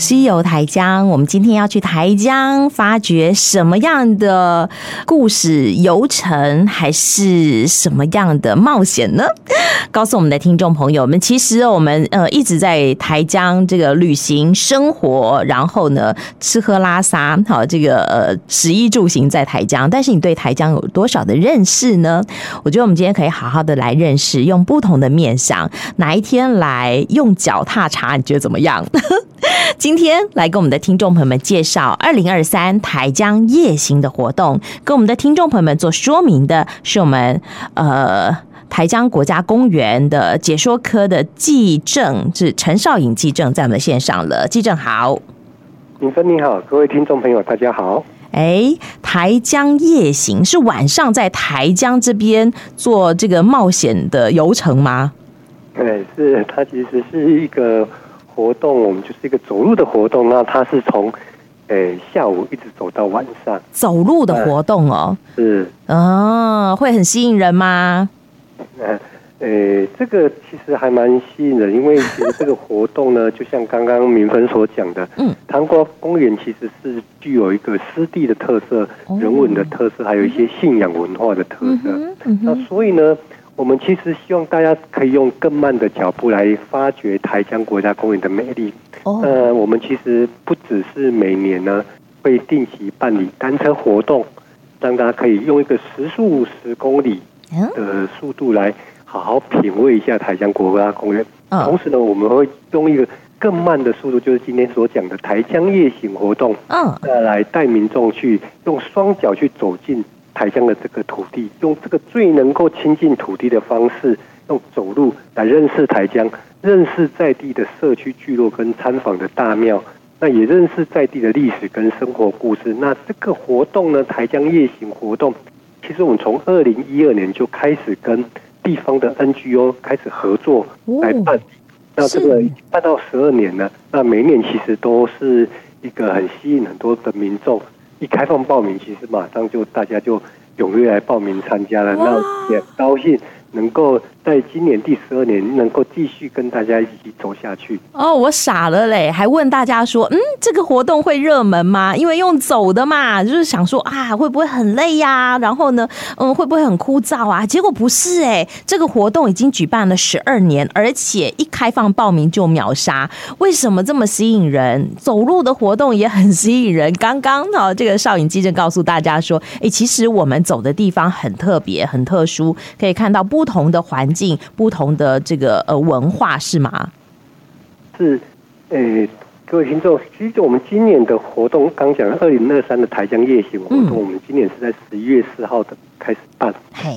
西游台江，我们今天要去台江，发掘什么样的故事游程，还是什么样的冒险呢？告诉我们的听众朋友们，其实我们呃一直在台江这个旅行生活，然后呢吃喝拉撒，好这个呃食衣住行在台江。但是你对台江有多少的认识呢？我觉得我们今天可以好好的来认识，用不同的面向，哪一天来用脚踏茶，你觉得怎么样？今天来跟我们的听众朋友们介绍二零二三台江夜行的活动，跟我们的听众朋友们做说明的是我们呃台江国家公园的解说科的技正，是陈少颖技正在我们的线上了。技正好，尹芬你好，各位听众朋友大家好。哎，台江夜行是晚上在台江这边做这个冒险的游程吗？对，是它其实是一个。活动我们就是一个走路的活动，那它是从诶、欸、下午一直走到晚上，走路的活动哦，是。哦，会很吸引人吗？呃，诶，这个其实还蛮吸引人，因为其实这个活动呢，就像刚刚明芬所讲的，嗯，台江公园其实是具有一个湿地的特色、人文的特色，还有一些信仰文化的特色，嗯嗯、那所以呢。我们其实希望大家可以用更慢的脚步来发掘台江国家公园的魅力。哦，呃，我们其实不只是每年呢会定期办理单车活动，让大家可以用一个时速五十公里的速度来好好品味一下台江国家公园。同时呢，我们会用一个更慢的速度，就是今天所讲的台江夜行活动，嗯，来带民众去用双脚去走进。台江的这个土地，用这个最能够亲近土地的方式，用走路来认识台江，认识在地的社区聚落跟参访的大庙，那也认识在地的历史跟生活故事。那这个活动呢，台江夜行活动，其实我们从二零一二年就开始跟地方的 NGO 开始合作来办，那这个办到十二年了，那每一年其实都是一个很吸引很多的民众。一开放报名，其实马上就大家就踊跃来报名参加了，那也高兴。能够在今年第十二年能够继续跟大家一起走下去哦，我傻了嘞，还问大家说，嗯，这个活动会热门吗？因为用走的嘛，就是想说啊，会不会很累呀？然后呢，嗯，会不会很枯燥啊？结果不是哎，这个活动已经举办了十二年，而且一开放报名就秒杀。为什么这么吸引人？走路的活动也很吸引人。刚刚呢，这个绍颖技正告诉大家说，哎，其实我们走的地方很特别、很特殊，可以看到不。不同的环境，不同的这个呃文化是吗？是，呃、欸，各位听众，其实我们今年的活动刚讲二零二三的台江夜行活动，嗯、我们今年是在十一月四号的开始办。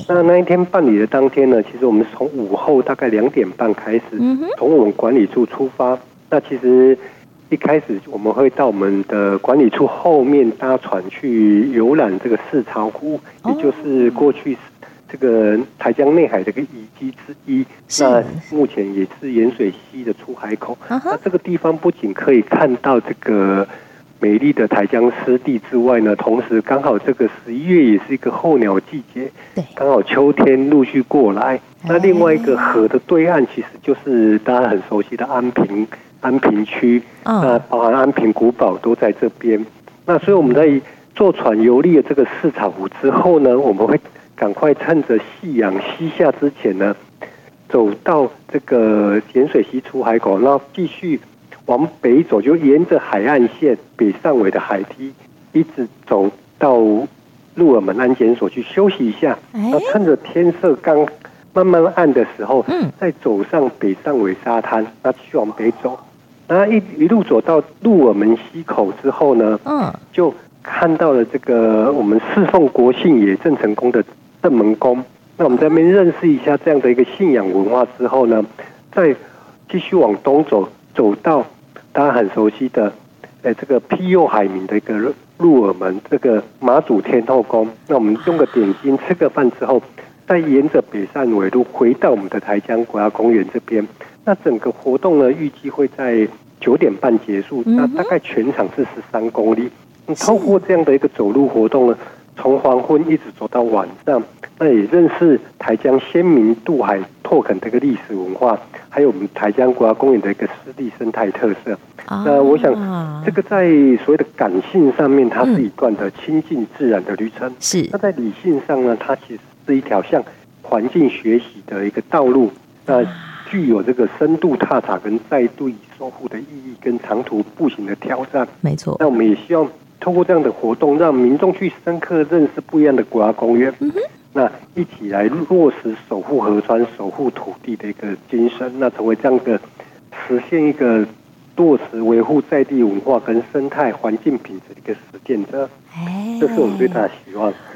那那一天办理的当天呢，其实我们从午后大概两点半开始，从、嗯、我们管理处出发。那其实一开始我们会到我们的管理处后面搭船去游览这个四草湖，哦、也就是过去。这个台江内海的一个遗迹之一，是那目前也是盐水溪的出海口。Uh huh. 那这个地方不仅可以看到这个美丽的台江湿地之外呢，同时刚好这个十一月也是一个候鸟季节，对，刚好秋天陆续过来。那另外一个河的对岸，其实就是大家很熟悉的安平安平区，uh. 那包含安平古堡都在这边。那所以我们在坐船游历了这个四草湖之后呢，我们会。赶快趁着夕阳西下之前呢，走到这个盐水溪出海口，然后继续往北走，就沿着海岸线北上尾的海堤，一直走到鹿耳门安检所去休息一下。然后趁着天色刚慢慢暗的时候，嗯，再走上北上尾沙滩，那继续往北走，然后一一路走到鹿耳门溪口之后呢，嗯，就看到了这个我们侍奉国姓爷郑成功的。正门宫，那我们在那边认识一下这样的一个信仰文化之后呢，再继续往东走，走到大家很熟悉的，哎，这个庇佑海民的一个入耳门这个马祖天后宫。那我们用个点心，吃个饭之后，再沿着北上尾路回到我们的台江国家公园这边。那整个活动呢，预计会在九点半结束。那大概全场是十三公里。透过这样的一个走路活动呢。从黄昏一直走到晚上，那也认识台江先民渡海拓垦的一个历史文化，还有我们台江国家公园的一个湿地生态特色。啊、那我想，这个在所谓的感性上面，它是一段的亲近自然的旅程；是、嗯，那在理性上呢，它其实是一条向环境学习的一个道路。那具有这个深度踏查跟再度守护的意义，跟长途步行的挑战。没错。那我们也希望通过这样的活动，让民众去深刻认识不一样的国家公园。嗯。那一起来落实守护河川、守护土地的一个精神，那成为这样的实现一个落实维护在地文化跟生态环境品质的一个实践者。哎，这是我们最大的希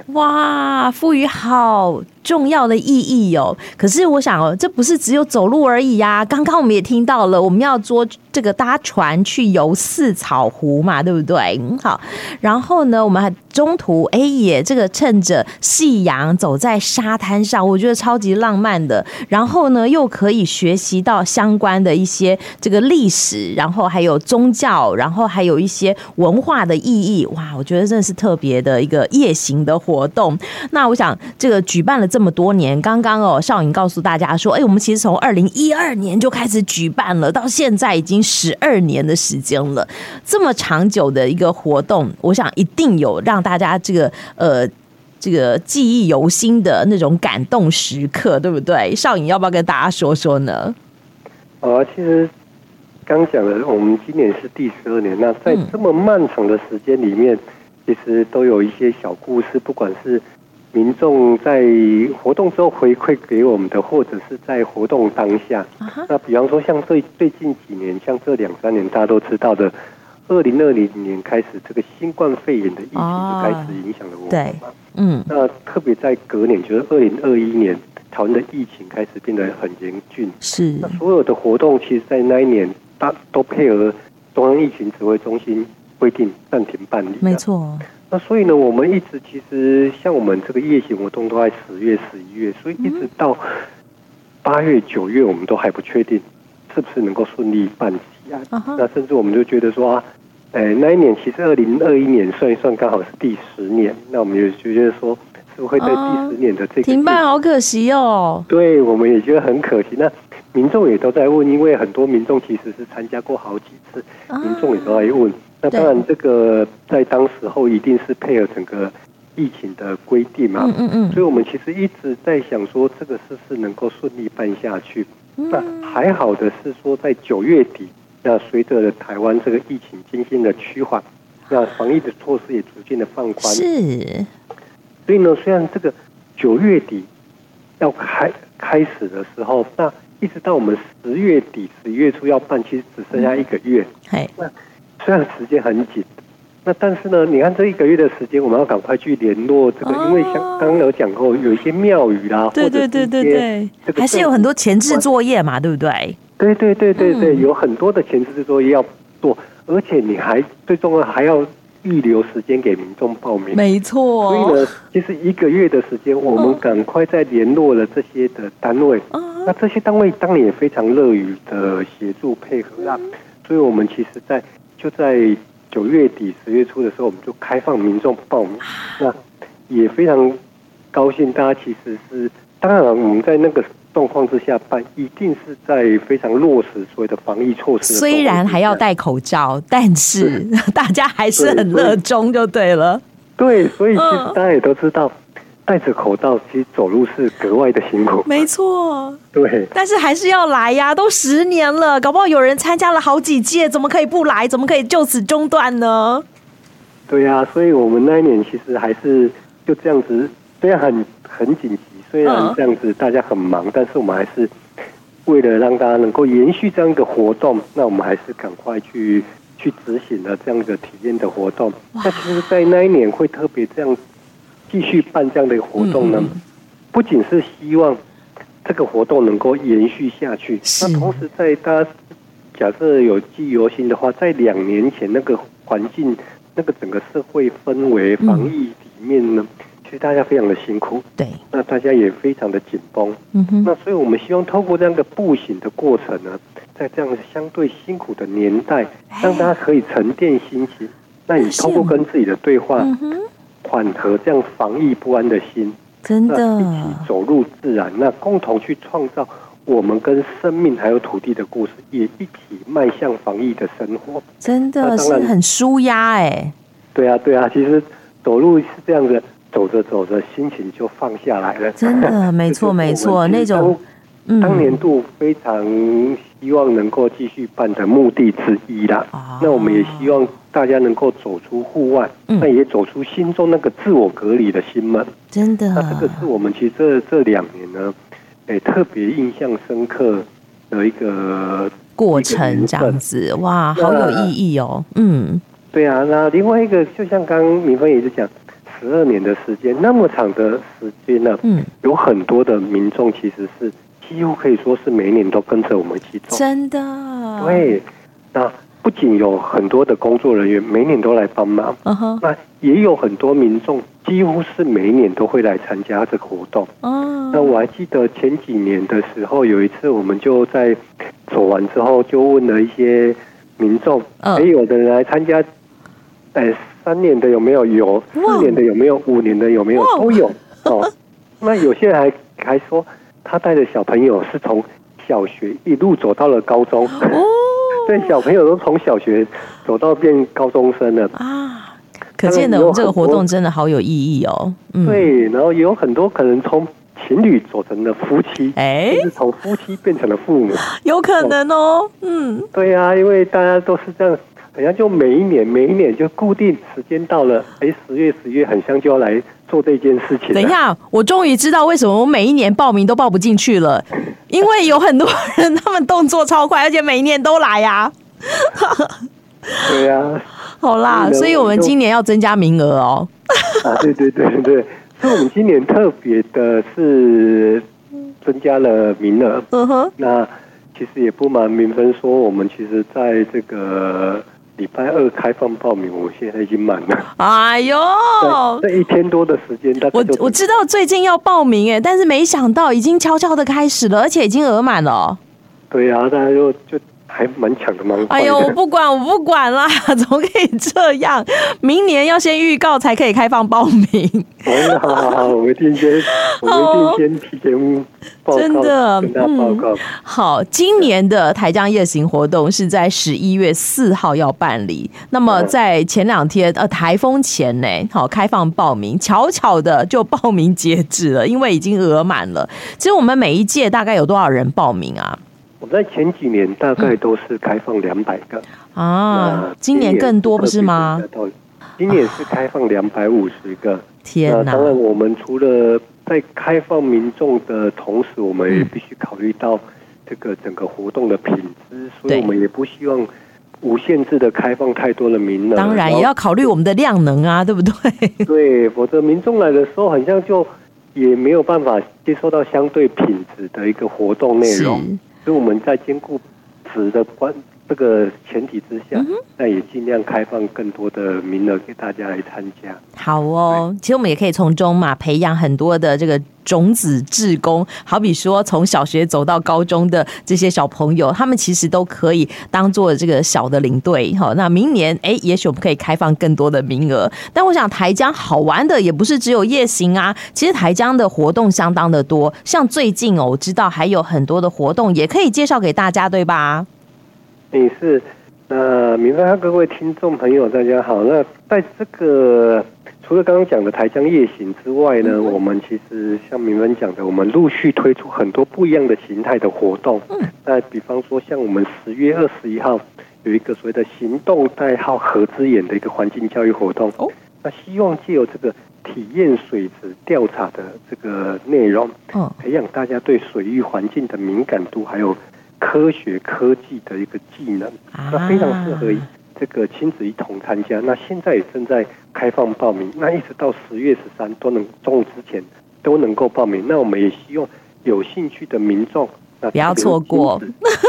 哇，赋予好重要的意义哦！可是我想哦，这不是只有走路而已呀。刚刚我们也听到了，我们要坐这个搭船去游四草湖嘛，对不对？嗯，好。然后呢，我们还中途哎也这个趁着夕阳走在沙滩上，我觉得超级浪漫的。然后呢，又可以学习到相关的一些这个历史，然后还有宗教，然后还有一些文化的意义。哇，我觉得真的是特别的一个夜行的活动。那我想这个举办了。这么多年，刚刚哦，少颖告诉大家说，哎，我们其实从二零一二年就开始举办了，到现在已经十二年的时间了。这么长久的一个活动，我想一定有让大家这个呃这个记忆犹新的那种感动时刻，对不对？少颖要不要跟大家说说呢？啊，其实刚讲的，我们今年是第十二年，那在这么漫长的时间里面，其实都有一些小故事，不管是。民众在活动之后回馈给我们的，或者是在活动当下，uh-huh. 那比方说像最最近几年，像这两三年大家都知道的，二零二零年开始这个新冠肺炎的疫情就开始影响了我们。对，嗯，那特别在隔年，就是二零二一年，台湾的疫情开始变得很严峻。是，那所有的活动，其实，在那一年，大都配合中央疫情指挥中心规定暂停办理。没错。那所以呢，我们一直其实像我们这个夜行活动都在十月、十一月，所以一直到八月、九月，我们都还不确定是不是能够顺利办起来。Uh-huh. 那甚至我们就觉得说啊，哎，那一年其实二零二一年算一算刚好是第十年，那我们也就觉得说，是不是会在第十年的这个、uh, 停办好可惜哦。对，我们也觉得很可惜。那民众也都在问，因为很多民众其实是参加过好几次，民众也都在问。Uh-huh. 那当然，这个在当时候一定是配合整个疫情的规定嘛。嗯嗯嗯。所以我们其实一直在想说，这个事是能够顺利办下去。那还好的是说，在九月底，那随着台湾这个疫情渐渐的趋缓，那防疫的措施也逐渐的放宽。是。所以呢，虽然这个九月底要开开始的时候，那一直到我们十月底、十一月初要办，其实只剩下一个月。嗯、那虽然时间很紧，那但是呢，你看这一个月的时间，我们要赶快去联络这个，哦、因为像刚刚有讲过，有一些庙宇啦，对对对对对，还是有很多前置作业嘛，对不对？对对对对对，有很多的前置作业要做，而且你还最重要还要预留时间给民众报名，没错。所以呢，其实一个月的时间，我们赶快再联络了这些的单位，哦、那这些单位当然也非常乐于的协助配合啦，所以我们其实，在就在九月底十月初的时候，我们就开放民众报名。那也非常高兴，大家其实是当然，我们在那个状况之下办，一定是在非常落实所谓的防疫措施。虽然还要戴口罩，但是 大家还是很热衷，就对了。对，所以其实大家也都知道。戴着口罩，其实走路是格外的辛苦。没错，对，但是还是要来呀！都十年了，搞不好有人参加了好几届，怎么可以不来？怎么可以就此中断呢？对呀，所以我们那一年其实还是就这样子，虽然很很紧急，虽然这样子大家很忙，但是我们还是为了让大家能够延续这样一个活动，那我们还是赶快去去执行了这样一个体验的活动。那其实，在那一年会特别这样。继续办这样的一个活动呢，不仅是希望这个活动能够延续下去，那同时在大家假设有记忆犹新的话，在两年前那个环境、那个整个社会氛围、防疫里面呢，其实大家非常的辛苦，对，那大家也非常的紧绷，嗯哼，那所以我们希望透过这样的步行的过程呢，在这样相对辛苦的年代，让大家可以沉淀心情，那你透过跟自己的对话。缓和这样防疫不安的心，真的一起走入自然，那共同去创造我们跟生命还有土地的故事，也一起迈向防疫的生活。真的是很舒压哎。对啊，对啊，其实走路是这样子，走着走着心情就放下来了。真的，没错 没错，那种。当年度非常希望能够继续办的目的之一啦。啊、那我们也希望大家能够走出户外，嗯、那也走出心中那个自我隔离的心门。真的，那这个是我们其实这这两年呢，诶，特别印象深刻的一个过程，这样子哇，好有意义哦。嗯，对啊。那另外一个，就像刚刚明芬也是讲，十二年的时间，那么长的时间呢，嗯，有很多的民众其实是。几乎可以说是每一年都跟着我们一起走，真的。对，那不仅有很多的工作人员每年都来帮忙，uh huh. 那也有很多民众几乎是每一年都会来参加这个活动。Uh huh. 那我还记得前几年的时候，有一次我们就在走完之后，就问了一些民众，哎、uh huh. 有的人来参加，哎，三年的有没有？有，四年的有没有？五年的有没有？都有。哦，那有些人还还说。他带的小朋友是从小学一路走到了高中，哦，对，小朋友都从小学走到变高中生了啊！可见的，我们这个活动真的好有意义哦。嗯、对，然后也有很多可能从情侣走成了夫妻，哎，是从夫妻变成了父母，有可能哦。嗯，对呀、啊，因为大家都是这样。好像就每一年，每一年就固定时间到了，哎，十月十月很像就要来做这件事情。等一下，我终于知道为什么我每一年报名都报不进去了，因为有很多人他们动作超快，而且每一年都来呀。对呀，好啦，所以我们今年要增加名额哦。啊，对对对对，所以我们今年特别的是增加了名额。嗯哼，那其实也不瞒明芬说，我们其实在这个。礼拜二开放报名，我现在已经满了。哎呦，这一天多的时间，我我知道最近要报名哎，但是没想到已经悄悄的开始了，而且已经额满了。对呀、啊，大家就就。还蛮强的，蛮的。哎呦，我不管，我不管啦，怎么可以这样？明年要先预告才可以开放报名。好好好，我们今天，我们今天提前报告，真的，跟大家报告。好，今年的台江夜行活动是在十一月四号要办理。那么在前两天，呃，台风前呢，好开放报名，巧巧的就报名截止了，因为已经额满了。其实我们每一届大概有多少人报名啊？我们在前几年大概都是开放两百个啊，今年更多不是吗？今年是开放两百五十个。天哪！当然，我们除了在开放民众的同时，我们也必须考虑到这个整个活动的品质，所以我们也不希望无限制的开放太多的名额。当然，也要考虑我们的量能啊，对不对？对，否则民众来的时候，好像就也没有办法接受到相对品质的一个活动内容。所以我们在兼顾纸的关这个前提之下，那也尽量开放更多的名额给大家来参加。好哦，其实我们也可以从中嘛培养很多的这个种子志工，好比说从小学走到高中的这些小朋友，他们其实都可以当做这个小的领队。好，那明年哎，也许我们可以开放更多的名额。但我想台江好玩的也不是只有夜行啊，其实台江的活动相当的多。像最近哦，我知道还有很多的活动也可以介绍给大家，对吧？你是那明白各位听众朋友，大家好。那在这个除了刚刚讲的台江夜行之外呢，我们其实像明文讲的，我们陆续推出很多不一样的形态的活动。那比方说，像我们十月二十一号有一个所谓的行动代号“河之眼”的一个环境教育活动。哦，那希望借由这个体验水质调查的这个内容，嗯，培养大家对水域环境的敏感度，还有。科学科技的一个技能，那非常适合这个亲子一同参加。那现在也正在开放报名，那一直到十月十三都能中午之前都能够报名。那我们也希望有兴趣的民众，不要错过。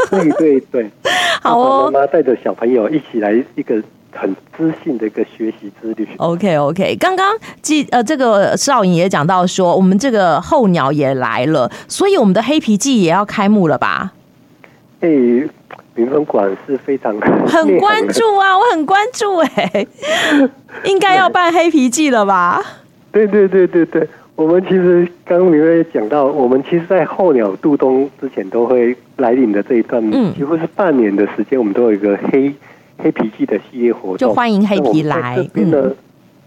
对对对，好哦，妈妈带着小朋友一起来一个很知性的一个学习之旅。OK OK，刚刚记呃这个少颖也讲到说，我们这个候鸟也来了，所以我们的黑皮季也要开幕了吧？哎，民分馆是非常 很关注啊，我很关注哎、欸。应该要办黑皮记了吧？对对对对对，我们其实刚刚明瑞也讲到，我们其实，在候鸟渡冬之前都会来临的这一段，嗯，几乎是半年的时间，我们都有一个黑黑皮记的系列活动，就欢迎黑皮来。这边呢，嗯、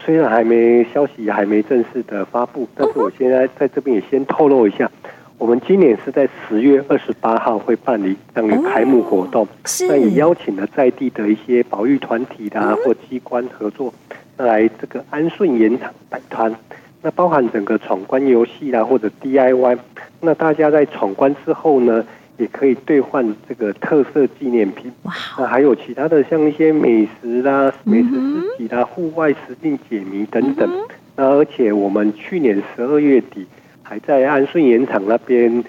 虽然还没消息还没正式的发布，但是我现在在这边也先透露一下。我们今年是在十月二十八号会办理这样的开幕活动，那、哦、也邀请了在地的一些保育团体啦、嗯、或机关合作，来这个安顺盐场摆摊。那包含整个闯关游戏啦，或者 DIY。那大家在闯关之后呢，也可以兑换这个特色纪念品。哇！那还有其他的像一些美食啦、美食市集啦、户外实境解谜等等。嗯、那而且我们去年十二月底。还在安顺盐场那边，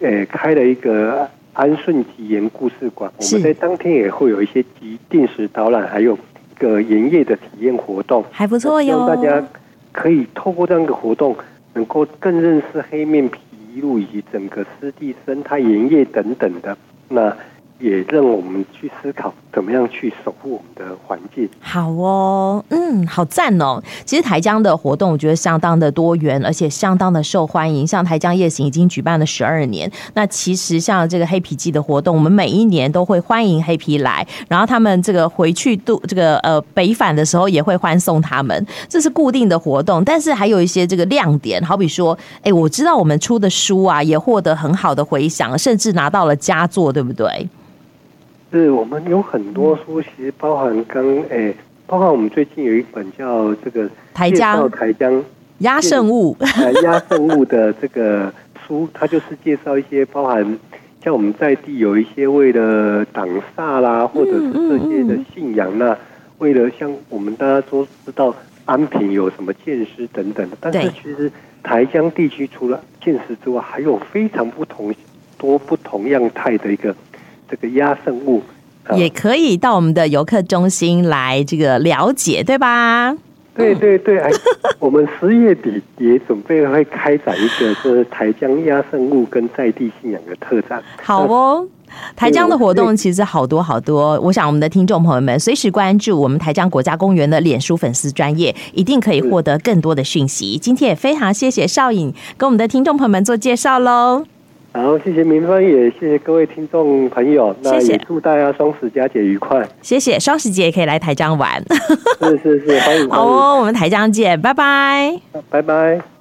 呃，开了一个安顺吉盐故事馆。我们在当天也会有一些即定时导览，还有一个盐业的体验活动，还不错哟。希望大家可以透过这样一个活动，能够更认识黑面琵鹭以及整个湿地生态盐业等等的那。也让我们去思考怎么样去守护我们的环境。好哦，嗯，好赞哦！其实台江的活动，我觉得相当的多元，而且相当的受欢迎。像台江夜行已经举办了十二年，那其实像这个黑皮季的活动，我们每一年都会欢迎黑皮来，然后他们这个回去度这个呃北返的时候也会欢送他们，这是固定的活动。但是还有一些这个亮点，好比说，哎，我知道我们出的书啊，也获得很好的回响，甚至拿到了佳作，对不对？是我们有很多书，其实包含刚诶、欸，包含我们最近有一本叫这个台江。台江压圣物，压圣物的这个书，它就是介绍一些包含像我们在地有一些为了挡煞啦，或者是这些的信仰那、嗯嗯嗯、为了像我们大家都知道安平有什么剑师等等，但是其实台江地区除了剑师之外，还有非常不同多不同样态的一个。这个压胜物也可以到我们的游客中心来这个了解，对吧？对对对，哎，我们十月底也准备会开展一个是台江压胜物跟在地信仰的特展。好哦，台江的活动其实好多好多，我想我们的听众朋友们随时关注我们台江国家公园的脸书粉丝专业，一定可以获得更多的讯息。今天也非常谢谢少颖跟我们的听众朋友们做介绍喽。好，谢谢明芬，也谢谢各位听众朋友。那也祝大家双十佳节愉快。谢谢，双十节也可以来台江玩。是是是，欢迎。好哦，我们台江见，拜拜。拜拜。